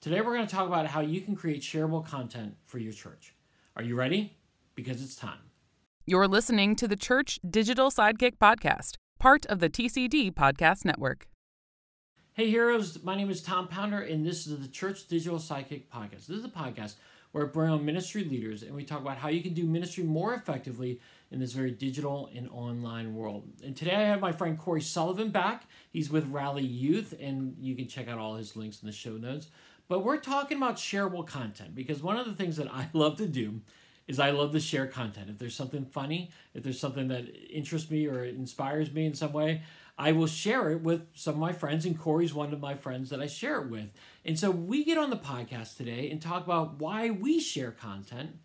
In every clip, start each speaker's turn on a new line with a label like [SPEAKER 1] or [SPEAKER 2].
[SPEAKER 1] Today, we're going to talk about how you can create shareable content for your church. Are you ready? Because it's time.
[SPEAKER 2] You're listening to the Church Digital Sidekick Podcast, part of the TCD Podcast Network.
[SPEAKER 1] Hey, heroes. My name is Tom Pounder, and this is the Church Digital Sidekick Podcast. This is a podcast where I bring on ministry leaders and we talk about how you can do ministry more effectively in this very digital and online world. And today I have my friend Corey Sullivan back. He's with Rally Youth, and you can check out all his links in the show notes. But we're talking about shareable content because one of the things that I love to do is I love to share content. If there's something funny, if there's something that interests me or inspires me in some way, I will share it with some of my friends, and Corey's one of my friends that I share it with. And so we get on the podcast today and talk about why we share content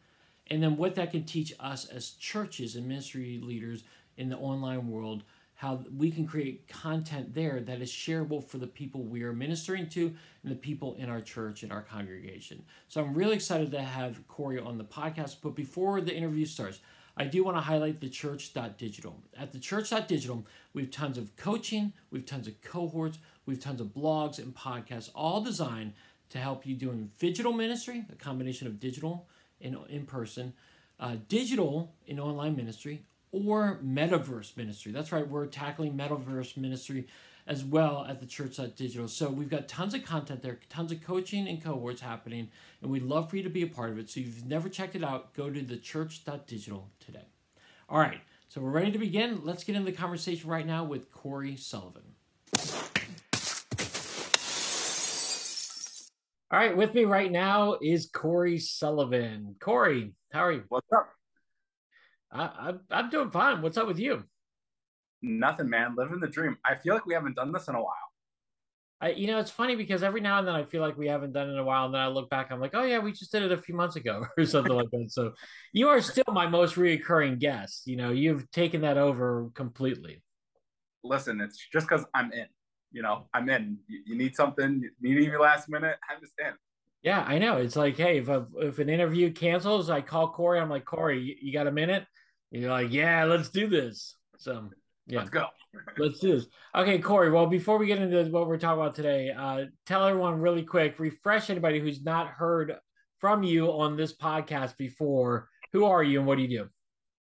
[SPEAKER 1] and then what that can teach us as churches and ministry leaders in the online world how we can create content there that is shareable for the people we are ministering to and the people in our church and our congregation. So I'm really excited to have Corey on the podcast. But before the interview starts, I do want to highlight the church.digital. At the church.digital, we have tons of coaching, we have tons of cohorts, we have tons of blogs and podcasts, all designed to help you doing digital ministry, a combination of digital and in person, uh, digital and online ministry, or metaverse ministry. That's right, we're tackling metaverse ministry as well at the church digital. So we've got tons of content there, tons of coaching and cohorts happening, and we'd love for you to be a part of it. So if you've never checked it out, go to the church.digital today. All right, so we're ready to begin. Let's get into the conversation right now with Corey Sullivan. All right, with me right now is Corey Sullivan. Corey, how are you?
[SPEAKER 3] What's up?
[SPEAKER 1] I, am I'm doing fine. What's up with you?
[SPEAKER 3] Nothing, man. Living the dream. I feel like we haven't done this in a while.
[SPEAKER 1] I, you know, it's funny because every now and then I feel like we haven't done it in a while, and then I look back, I'm like, oh yeah, we just did it a few months ago or something like that. So, you are still my most reoccurring guest. You know, you've taken that over completely.
[SPEAKER 3] Listen, it's just because I'm in you know, I'm in. You, you need something, you need me last minute, just in.
[SPEAKER 1] Yeah, I know. It's like, hey, if a, if an interview cancels, I call Corey. I'm like, Corey, you, you got a minute? And you're like, yeah, let's do this. So yeah,
[SPEAKER 3] let's go.
[SPEAKER 1] let's do this. Okay, Corey. Well, before we get into what we're talking about today, uh, tell everyone really quick, refresh anybody who's not heard from you on this podcast before. Who are you and what do you do?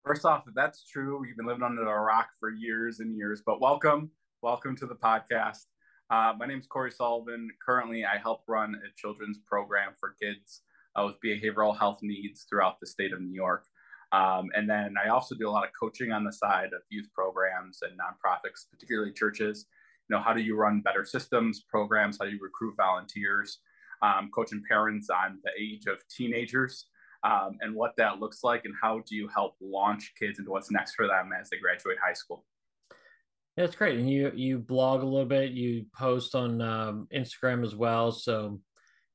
[SPEAKER 3] First off, if that's true, you've been living under a rock for years and years, but welcome. Welcome to the podcast. Uh, my name is Corey Sullivan. Currently, I help run a children's program for kids uh, with behavioral health needs throughout the state of New York. Um, and then I also do a lot of coaching on the side of youth programs and nonprofits, particularly churches. You know, how do you run better systems, programs? How do you recruit volunteers? Um, coaching parents on the age of teenagers um, and what that looks like, and how do you help launch kids into what's next for them as they graduate high school.
[SPEAKER 1] Yeah, that's great. And you you blog a little bit. You post on um, Instagram as well. So,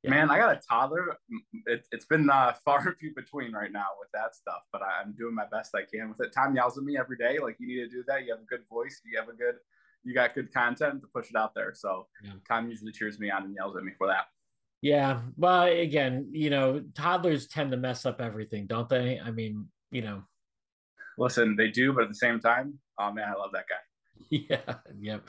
[SPEAKER 3] yeah. man, I got a toddler. It, has been uh, far and few between right now with that stuff, but I'm doing my best I can with it. Tom yells at me every day, like, "You need to do that. You have a good voice. You have a good, you got good content to push it out there." So, yeah. Tom usually cheers me on and yells at me for that.
[SPEAKER 1] Yeah, well, again, you know, toddlers tend to mess up everything, don't they? I mean, you know.
[SPEAKER 3] Listen, they do, but at the same time, oh man, I love that guy.
[SPEAKER 1] Yeah, yep.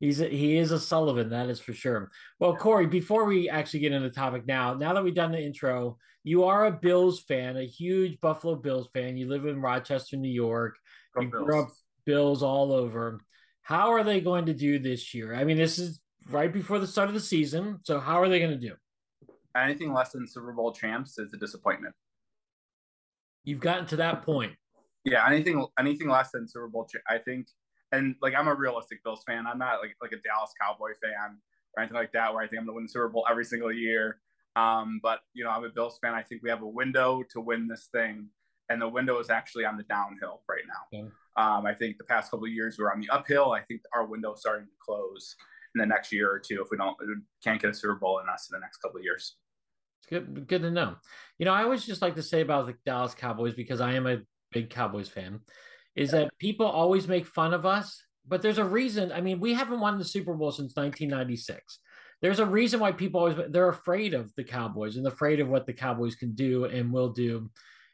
[SPEAKER 1] He's a, he is a Sullivan, that is for sure. Well, Corey, before we actually get into the topic now, now that we've done the intro, you are a Bills fan, a huge Buffalo Bills fan. You live in Rochester, New York. Go you Bills. grew up Bills all over. How are they going to do this year? I mean, this is right before the start of the season. So how are they going to do?
[SPEAKER 3] Anything less than Super Bowl champs is a disappointment.
[SPEAKER 1] You've gotten to that point.
[SPEAKER 3] Yeah, anything anything less than Super Bowl, I think and like I'm a realistic Bills fan. I'm not like like a Dallas Cowboy fan or anything like that, where I think I'm to win the Super Bowl every single year. Um, but you know, I'm a Bills fan. I think we have a window to win this thing, and the window is actually on the downhill right now. Okay. Um, I think the past couple of years we're on the uphill. I think our window is starting to close in the next year or two if we don't can't get a Super Bowl in us in the next couple of years.
[SPEAKER 1] It's good, good to know. You know, I always just like to say about the Dallas Cowboys because I am a big Cowboys fan is that people always make fun of us, but there's a reason. I mean, we haven't won the Super Bowl since 1996. There's a reason why people always they're afraid of the Cowboys and afraid of what the Cowboys can do and will do,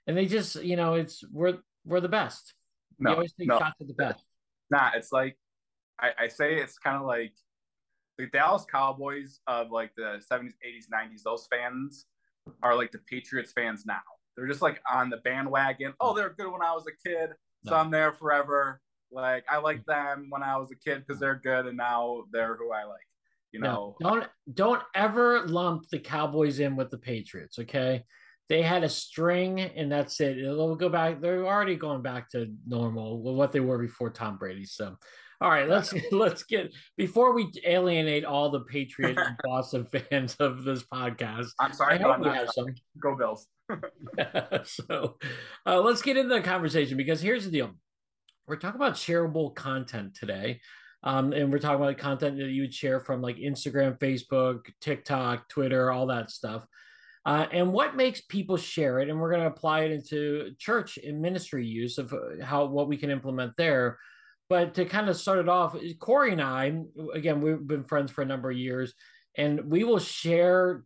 [SPEAKER 1] and they just you know it's we're we're the best. No, we always take no, shots at the best.
[SPEAKER 3] Nah, it's like I, I say it's kind of like the Dallas Cowboys of like the 70s, 80s, 90s, those fans are like the Patriots fans now. They're just like on the bandwagon. Oh, they're good when I was a kid, so no. I'm there forever. Like I liked mm. them when I was a kid because they're good, and now they're who I like. You know,
[SPEAKER 1] no, don't don't ever lump the Cowboys in with the Patriots. Okay, they had a string, and that's it. They'll go back. They're already going back to normal with what they were before Tom Brady. So, all right, let's let's get before we alienate all the Patriot and Boston fans of this podcast.
[SPEAKER 3] I'm sorry,
[SPEAKER 1] I hope we have some.
[SPEAKER 3] Go Bills.
[SPEAKER 1] so, uh, let's get into the conversation because here's the deal: we're talking about shareable content today. Um, and we're talking about content that you would share from like Instagram, Facebook, TikTok, Twitter, all that stuff. Uh, and what makes people share it? And we're going to apply it into church and ministry use of uh, how what we can implement there. But to kind of start it off, Corey and I, again, we've been friends for a number of years, and we will share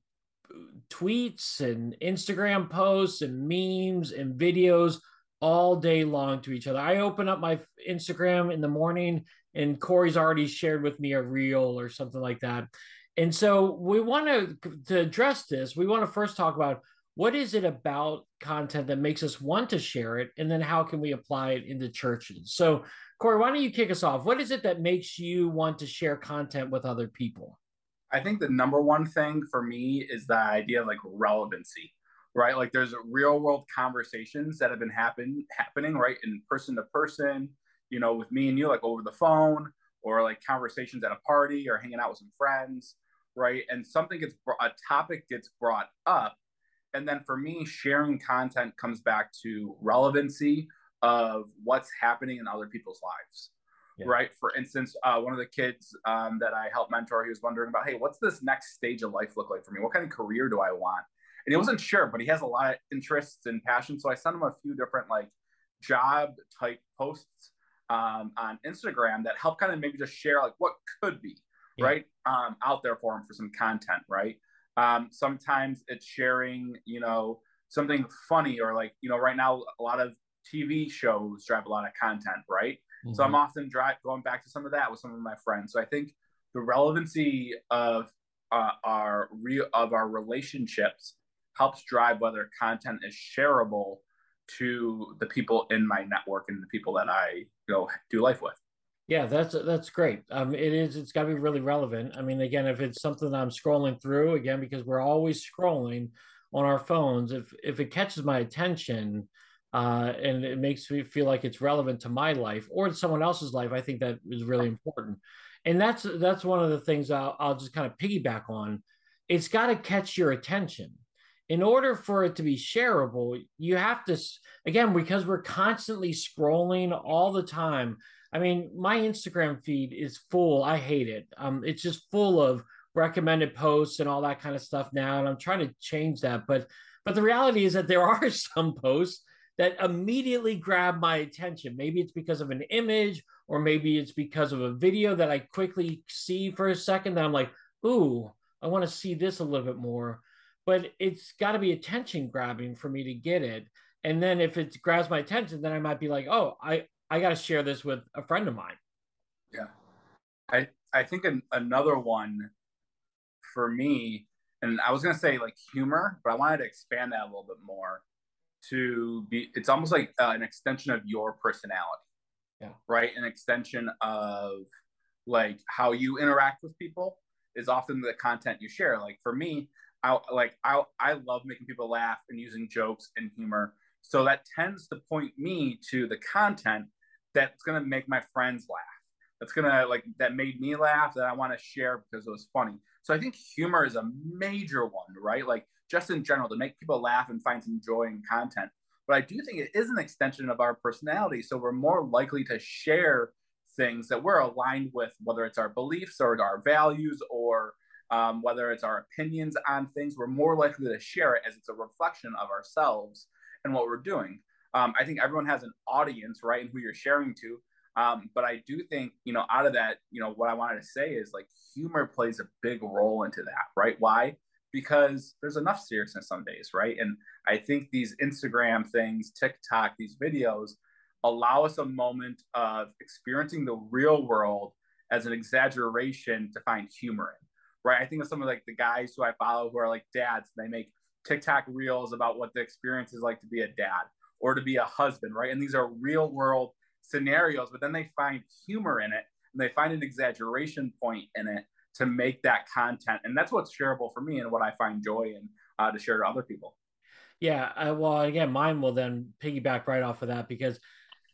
[SPEAKER 1] tweets and Instagram posts and memes and videos all day long to each other. I open up my Instagram in the morning and Corey's already shared with me a reel or something like that. And so we want to to address this. We want to first talk about what is it about content that makes us want to share it, and then how can we apply it into churches. So, Corey, why don't you kick us off? What is it that makes you want to share content with other people?
[SPEAKER 3] I think the number one thing for me is the idea of like relevancy right? Like there's real world conversations that have been happen happening right in person to person, you know, with me and you, like over the phone, or like conversations at a party or hanging out with some friends, right? And something gets a topic gets brought up, and then for me, sharing content comes back to relevancy of what's happening in other people's lives. Yeah. Right. For instance, uh, one of the kids um, that I helped mentor, he was wondering about, hey, what's this next stage of life look like for me? What kind of career do I want? and he wasn't sure, but he has a lot of interests and passions. So I sent him a few different like job type posts um, on Instagram that help kind of maybe just share like what could be yeah. right um, out there for him for some content, right? Um, sometimes it's sharing, you know, something funny or like you know, right now a lot of TV shows drive a lot of content, right? Mm-hmm. So I'm often drive going back to some of that with some of my friends. So I think the relevancy of uh, our real of our relationships helps drive whether content is shareable to the people in my network and the people that I you know do life with.
[SPEAKER 1] Yeah, that's that's great. Um, it is. It's got to be really relevant. I mean, again, if it's something I'm scrolling through, again, because we're always scrolling on our phones, if if it catches my attention, uh, and it makes me feel like it's relevant to my life or someone else's life, I think that is really important. And that's that's one of the things I'll, I'll just kind of piggyback on. It's got to catch your attention in order for it to be shareable, you have to, again, because we're constantly scrolling all the time. I mean, my Instagram feed is full. I hate it. Um, it's just full of recommended posts and all that kind of stuff now. And I'm trying to change that. But but the reality is that there are some posts that immediately grab my attention. Maybe it's because of an image, or maybe it's because of a video that I quickly see for a second that I'm like, ooh, I want to see this a little bit more but it's got to be attention grabbing for me to get it. And then if it grabs my attention, then I might be like, oh, I I got to share this with a friend of mine.
[SPEAKER 3] Yeah, I I think an, another one for me, and I was gonna say like humor, but I wanted to expand that a little bit more to be. It's almost like uh, an extension of your personality.
[SPEAKER 1] Yeah.
[SPEAKER 3] Right. An extension of like how you interact with people is often the content you share. Like for me, I like I I love making people laugh and using jokes and humor. So that tends to point me to the content that's gonna make my friends laugh. That's gonna like that made me laugh that I want to share because it was funny. So I think humor is a major one, right? Like just in general to make people laugh and find some joy in content. But I do think it is an extension of our personality. So we're more likely to share things that we're aligned with, whether it's our beliefs or our values or um, whether it's our opinions on things, we're more likely to share it as it's a reflection of ourselves and what we're doing. Um, I think everyone has an audience, right, and who you're sharing to. Um, but I do think, you know, out of that, you know, what I wanted to say is like humor plays a big role into that, right? Why? Because there's enough seriousness some days, right? And I think these Instagram things, TikTok, these videos allow us a moment of experiencing the real world as an exaggeration to find humor in, right? I think of some of like the guys who I follow who are like dads. They make TikTok reels about what the experience is like to be a dad or to be a husband, right? And these are real world scenarios, but then they find humor in it and they find an exaggeration point in it to make that content. And that's what's shareable for me and what I find joy in uh, to share to other people.
[SPEAKER 1] Yeah. Uh, well, again, mine will then piggyback right off of that because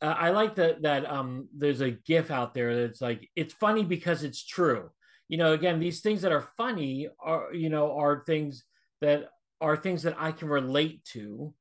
[SPEAKER 1] uh, I like that, that um, there's a GIF out there that's like, it's funny because it's true. You know, again, these things that are funny are, you know, are things that are things that I can relate to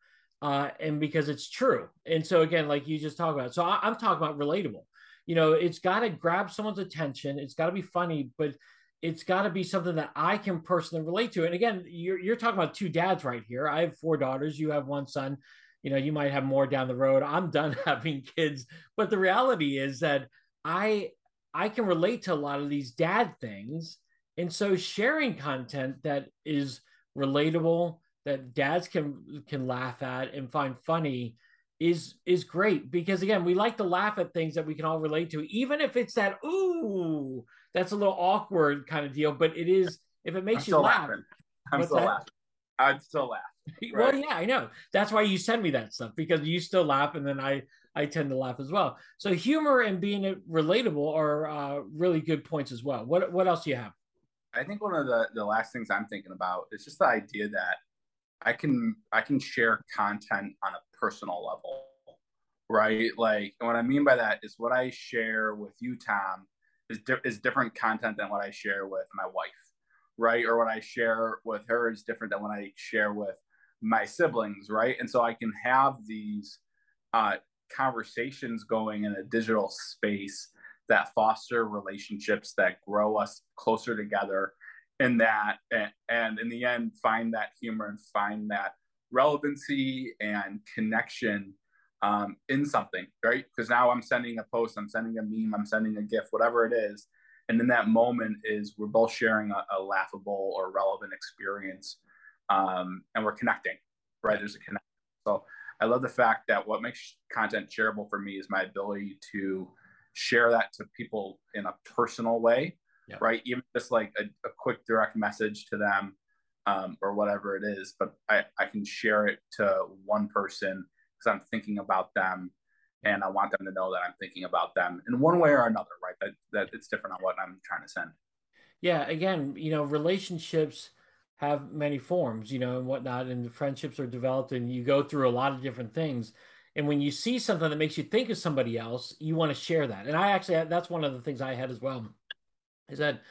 [SPEAKER 1] uh, and because it's true. And so again, like you just talk about, so I, am talking about relatable. You know, it's got to grab someone's attention. It's got to be funny, but it's got to be something that I can personally relate to. And again, you're you're talking about two dads right here. I have four daughters. You have one son. You know, you might have more down the road. I'm done having kids, but the reality is that I I can relate to a lot of these dad things, and so sharing content that is relatable that dads can can laugh at and find funny is is great. Because again we like to laugh at things that we can all relate to even if it's that ooh that's a little awkward kind of deal. But it is if it makes I'm you laugh
[SPEAKER 3] laughing. i'm still that? laughing. I'd still laugh
[SPEAKER 1] right? well yeah i know. That's why you send me that stuff because you still laugh and then i i tend to laugh as well. So humor and being relatable are uh, really good points as well. What what else do you have?
[SPEAKER 3] I think one of the the last things i'm thinking about is just the idea that I can I can share content on a personal level, right? Like what I mean by that is what I share with you, Tom, is di- is different content than what I share with my wife, right? Or what I share with her is different than what I share with my siblings, right? And so I can have these uh, conversations going in a digital space that foster relationships that grow us closer together in that and, and in the end find that humor and find that relevancy and connection um, in something right because now i'm sending a post i'm sending a meme i'm sending a gif whatever it is and in that moment is we're both sharing a, a laughable or relevant experience um, and we're connecting right there's a connection so i love the fact that what makes content shareable for me is my ability to share that to people in a personal way yeah. right? Even just like a, a, quick direct message to them um, or whatever it is, but I, I can share it to one person because I'm thinking about them and I want them to know that I'm thinking about them in one way or another, right? That, that it's different on what I'm trying to send.
[SPEAKER 1] Yeah. Again, you know, relationships have many forms, you know, and whatnot, and friendships are developed and you go through a lot of different things. And when you see something that makes you think of somebody else, you want to share that. And I actually, that's one of the things I had as well is that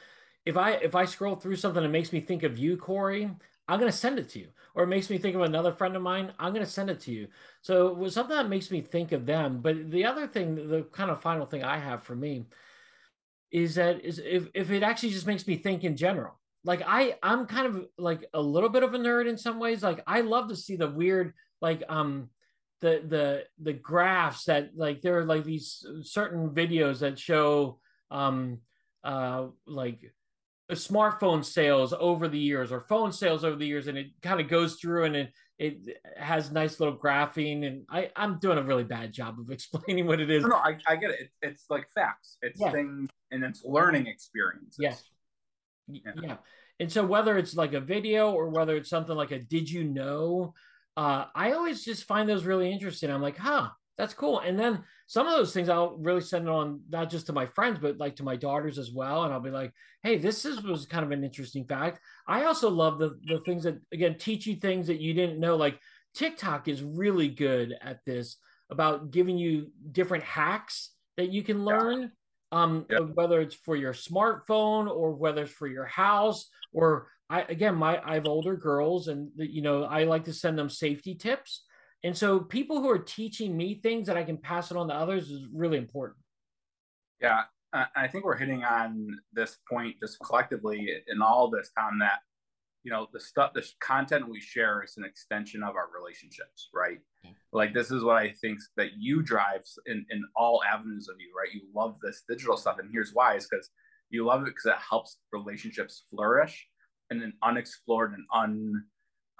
[SPEAKER 1] if I if I scroll through something that makes me think of you, Corey, I'm gonna send it to you. Or it makes me think of another friend of mine, I'm gonna send it to you. So it was something that makes me think of them. But the other thing, the kind of final thing I have for me is that is if, if it actually just makes me think in general. Like I I'm kind of like a little bit of a nerd in some ways. Like I love to see the weird like um the the the graphs that like there are like these certain videos that show um uh, like smartphone sales over the years or phone sales over the years and it kind of goes through and it it has nice little graphing and I, I'm doing a really bad job of explaining what it is.
[SPEAKER 3] No, no I, I get it. It's, it's like facts. It's yeah. things and it's learning experiences.
[SPEAKER 1] Yes. Yeah. yeah. And so whether it's like a video or whether it's something like a did you know, uh, I always just find those really interesting. I'm like, huh, that's cool. And then some of those things I'll really send it on not just to my friends, but like to my daughters as well. And I'll be like, hey, this is was kind of an interesting fact. I also love the the things that again teach you things that you didn't know. Like TikTok is really good at this about giving you different hacks that you can learn. Yeah. Um, yeah. whether it's for your smartphone or whether it's for your house or I again my I have older girls and you know I like to send them safety tips and so people who are teaching me things that I can pass it on to others is really important.
[SPEAKER 3] Yeah, I think we're hitting on this point just collectively in all this, time that you know the stuff the content we share is an extension of our relationships right? Like this is what i think that you drive in in all avenues of you right? You love this digital stuff and here's why is because you love it because it helps relationships flourish in an unexplored and un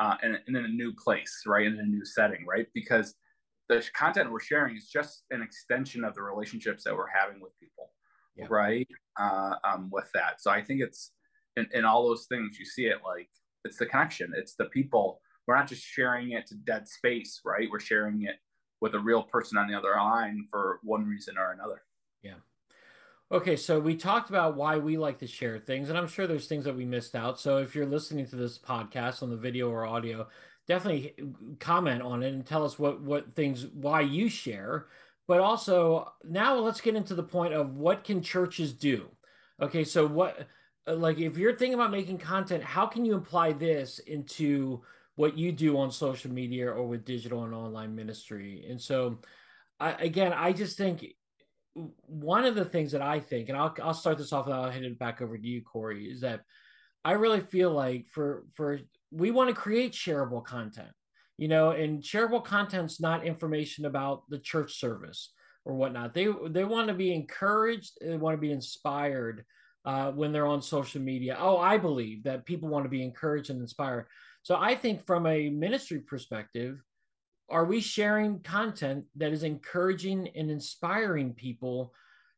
[SPEAKER 3] uh, and, and in a new place, right? In a new setting, right? Because the content we're sharing is just an extension of the relationships that we're having with people, yeah. right? Uh, um, with that. So I think it's in, in all those things, you see it like it's the connection, it's the people. We're not just sharing it to dead space, right? We're sharing it with a real person on the other line for one reason or another.
[SPEAKER 1] Yeah. Okay, so we talked about why we like to share things, and I'm sure there's things that we missed out. So if you're listening to this podcast on the video or audio, definitely comment on it and tell us what what things why you share. But also now let's get into the point of what can churches do. Okay, so what like if you're thinking about making content, how can you apply this into what you do on social media or with digital and online ministry? And so I, again, I just think one of the things that I think, and I'll I'll start this off and I'll hand it back over to you, Corey, is that I really feel like for for we want to create shareable content, you know, and shareable content's not information about the church service or whatnot. They they want to be encouraged, they want to be inspired uh, when they're on social media. Oh, I believe that people want to be encouraged and inspired. So I think from a ministry perspective, are we sharing content that is encouraging and inspiring people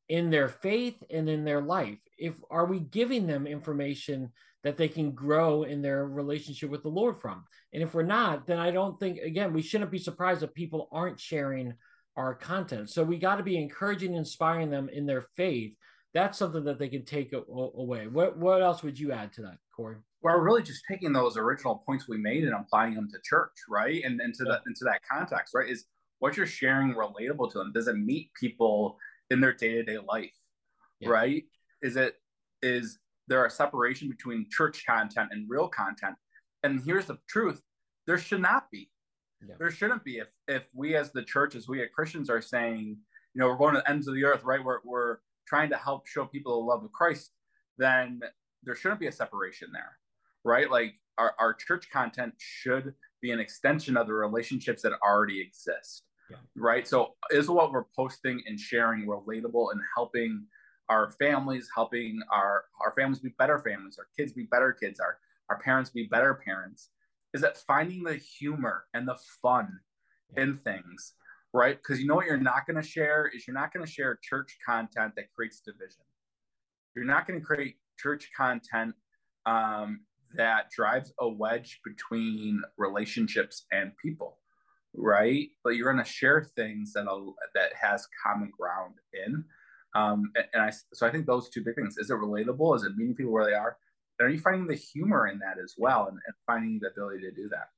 [SPEAKER 1] in their faith and in their life? If are we giving them information that they can grow in their relationship with the Lord from? And if we're not, then I don't think again we shouldn't be surprised that people aren't sharing our content. So we got to be encouraging and inspiring them in their faith that's something that they can take away. What what else would you add to that, Corey?
[SPEAKER 3] We're really just taking those original points we made and applying them to church, right? And into yeah. that into that context, right? Is what you're sharing relatable to them? Does it meet people in their day to day life, yeah. right? Is it is there a separation between church content and real content? And here's the truth: there should not be. Yeah. There shouldn't be. If if we as the church, as we as Christians, are saying, you know, we're going to the ends of the earth, right? We're we're trying to help show people the love of Christ, then there shouldn't be a separation there, right? Like our, our church content should be an extension of the relationships that already exist, yeah. right? So is what we're posting and sharing relatable and helping our families, helping our our families be better families, our kids be better kids, our our parents be better parents. Is that finding the humor and the fun yeah. in things right? Because you know what you're not going to share is you're not going to share church content that creates division. You're not going to create church content um, that drives a wedge between relationships and people, right? But you're going to share things that that has common ground in. Um, and, and I so I think those two big things: is it relatable? Is it meeting people where they are? And are you finding the humor in that as well, and, and finding the ability to do that?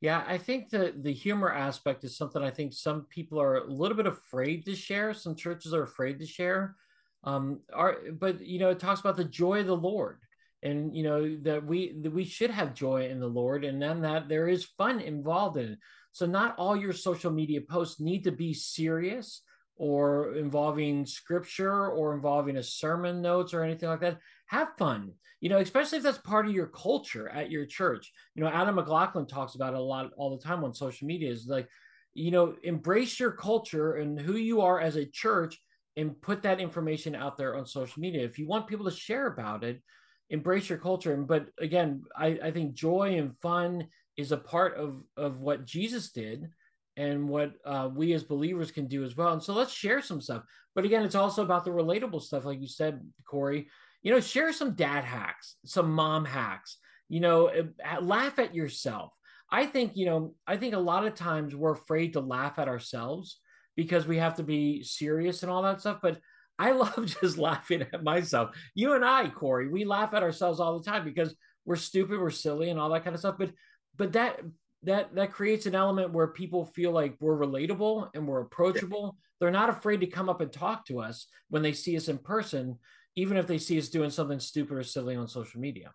[SPEAKER 1] Yeah, I think the the humor aspect is something I think some people are a little bit afraid to share. Some churches are afraid to share. Um, are but you know it talks about the joy of the Lord, and you know that we that we should have joy in the Lord, and then that there is fun involved in it. So not all your social media posts need to be serious or involving scripture or involving a sermon notes or anything like that. Have fun you know, especially if that's part of your culture at your church. You know, Adam McLaughlin talks about it a lot all the time on social media is like, you know, embrace your culture and who you are as a church and put that information out there on social media. If you want people to share about it, embrace your culture. But again, I, I think joy and fun is a part of of what Jesus did and what uh, we as believers can do as well. And so let's share some stuff. But again, it's also about the relatable stuff, like you said, Corey you know, share some dad hacks, some mom hacks, you know, uh, laugh at yourself. I think, you know, I think a lot of times we're afraid to laugh at ourselves because we have to be serious and all that stuff. But I love just laughing at myself. You and I, Corey, we laugh at ourselves all the time because we're stupid, we're silly, and all that kind of stuff. But but that that that creates an element where people feel like we're relatable and we're approachable. They're not afraid to come up and talk to us when they see us in person even if they see us doing something stupid or silly on social media.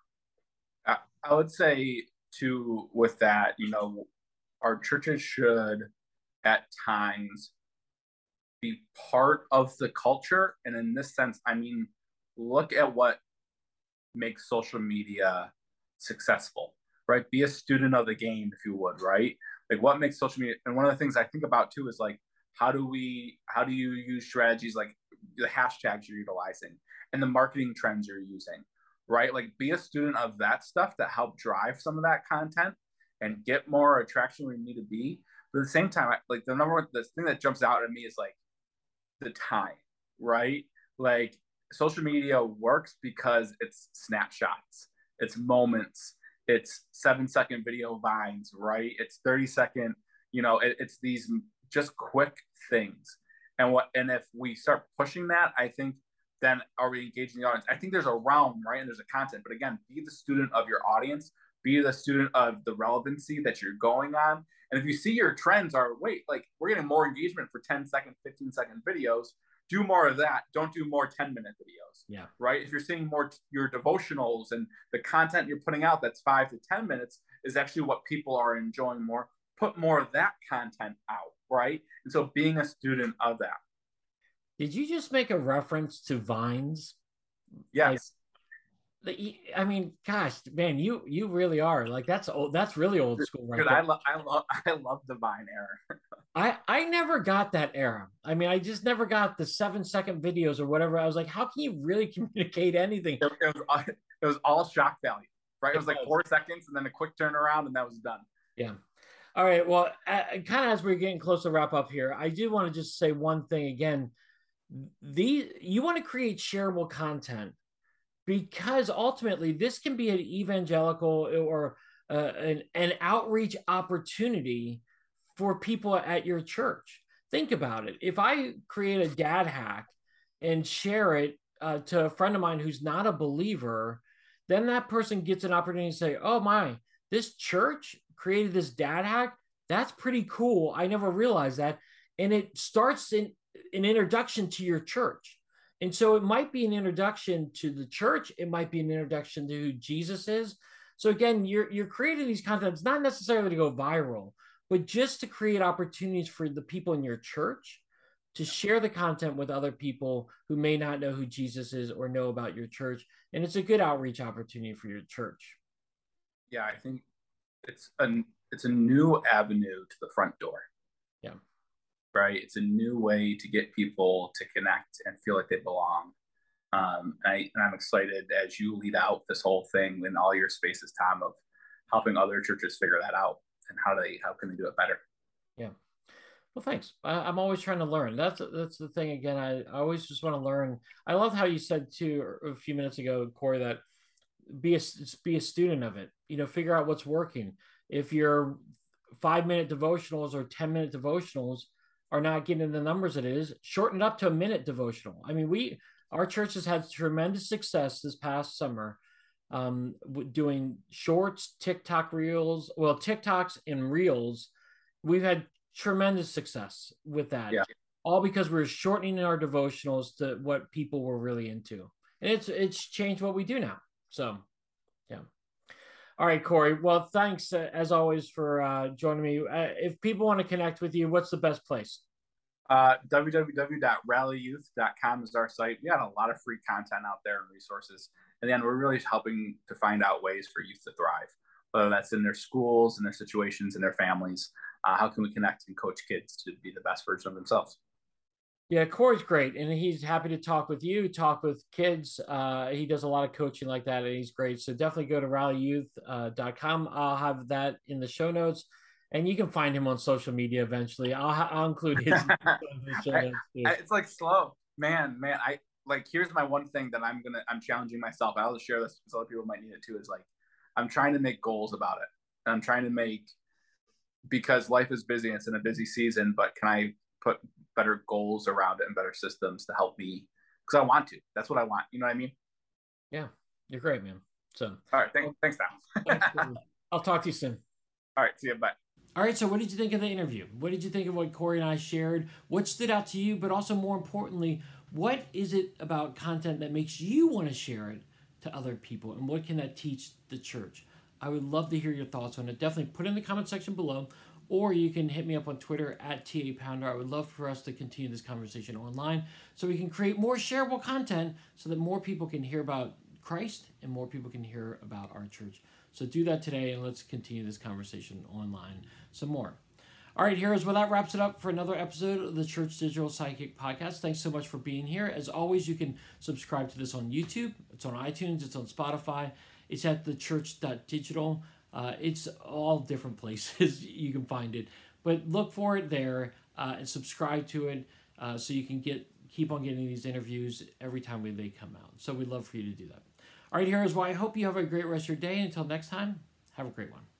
[SPEAKER 3] I would say too with that, you know, our churches should at times be part of the culture. And in this sense, I mean, look at what makes social media successful, right? Be a student of the game, if you would, right? Like what makes social media and one of the things I think about too is like how do we how do you use strategies like the hashtags you're utilizing and the marketing trends you're using, right? Like be a student of that stuff that help drive some of that content and get more attraction where you need to be. But at the same time, like the number one, the thing that jumps out at me is like the time, right? Like social media works because it's snapshots, it's moments, it's seven second video vines, right? It's 30 second, you know, it, it's these just quick things. And what and if we start pushing that, I think then are we engaging the audience? I think there's a realm, right? And there's a content. But again, be the student of your audience, be the student of the relevancy that you're going on. And if you see your trends are, wait, like we're getting more engagement for 10 second, 15 second videos, do more of that. Don't do more 10 minute videos.
[SPEAKER 1] Yeah.
[SPEAKER 3] Right. If you're seeing more t- your devotionals and the content you're putting out that's five to 10 minutes is actually what people are enjoying more, put more of that content out. Right. And so being a student of that.
[SPEAKER 1] Did you just make a reference to Vines?
[SPEAKER 3] Yes.
[SPEAKER 1] I mean, gosh, man, you you really are like that's old. That's really old school,
[SPEAKER 3] right? Dude, I love, I love, I love the Vine era.
[SPEAKER 1] I I never got that era. I mean, I just never got the seven second videos or whatever. I was like, how can you really communicate anything?
[SPEAKER 3] It, it was it was all shock value, right? It, it was like four seconds and then a quick turnaround, and that was done.
[SPEAKER 1] Yeah. All right. Well, uh, kind of as we're getting close to wrap up here, I do want to just say one thing again the you want to create shareable content because ultimately this can be an evangelical or uh, an, an outreach opportunity for people at your church. Think about it. If i create a dad hack and share it uh, to a friend of mine who's not a believer then that person gets an opportunity to say oh my this church created this dad hack? That's pretty cool. I never realized that. And it starts in an introduction to your church. And so it might be an introduction to the church, it might be an introduction to who Jesus is. So again, you're you're creating these contents not necessarily to go viral, but just to create opportunities for the people in your church to share the content with other people who may not know who Jesus is or know about your church. And it's a good outreach opportunity for your church.
[SPEAKER 3] Yeah, I think it's a it's a new avenue to the front door right? It's a new way to get people to connect and feel like they belong. Um, and, I, and I'm excited as you lead out this whole thing in all your spaces, Tom, of helping other churches figure that out and how do they how can they do it better.
[SPEAKER 1] Yeah. Well, thanks. I, am always trying to learn. That's that's the thing. Again, I, I always just want to learn. I love how you said too a few minutes ago, Corey, that be a be a student of it. You know, figure out what's working. If your five minute devotionals or ten minute devotionals are not getting the numbers it is, shorten it up to a minute devotional. I mean, we our church has had tremendous success this past summer um, doing shorts, TikTok reels, well, TikToks and reels. We've had tremendous success with that.
[SPEAKER 3] Yeah.
[SPEAKER 1] All because we're shortening our devotionals to what people were really into. And it's it's changed what we do now. So, yeah. All right, Corey. Well, thanks uh, as always for uh, joining me. Uh, if people want to connect with you, what's the best place?
[SPEAKER 3] Uh, www.rallyyouth.com is our site. We got a lot of free content out there and resources. And then we're really helping to find out ways for youth to thrive, whether that's in their schools, in their situations, in their families. Uh, how can we connect and coach kids to be the best version of themselves?
[SPEAKER 1] Yeah, Corey's great, and he's happy to talk with you, talk with kids. Uh, he does a lot of coaching like that, and he's great. So definitely go to rallyyouth.com. Uh, I'll have that in the show notes, and you can find him on social media eventually. I'll, I'll include his. I,
[SPEAKER 3] it's like slow, man, man. I like. Here's my one thing that I'm gonna. I'm challenging myself. I'll share this because other people might need it too. Is like, I'm trying to make goals about it. I'm trying to make because life is busy. It's in a busy season, but can I put better goals around it and better systems to help me because I want to. That's what I want. You know what I mean?
[SPEAKER 1] Yeah, you're great, man. So,
[SPEAKER 3] all right, thanks, thanks,
[SPEAKER 1] Tom. I'll talk to you soon.
[SPEAKER 3] All right, see you. Bye.
[SPEAKER 1] All right, so what did you think of the interview? What did you think of what Corey and I shared? What stood out to you? But also, more importantly, what is it about content that makes you want to share it to other people? And what can that teach the church? I would love to hear your thoughts on it. Definitely put in the comment section below or you can hit me up on Twitter at TA Pounder. I would love for us to continue this conversation online so we can create more shareable content so that more people can hear about Christ and more people can hear about our church. So do that today and let's continue this conversation online some more. All right, heroes, well, that wraps it up for another episode of the Church Digital Sidekick Podcast. Thanks so much for being here. As always, you can subscribe to this on YouTube, it's on iTunes, it's on Spotify, it's at the church.digital. Uh, it's all different places you can find it, but look for it there uh, and subscribe to it uh, so you can get keep on getting these interviews every time they come out. So we'd love for you to do that. All right, heroes. Well, I hope you have a great rest of your day. Until next time, have a great one.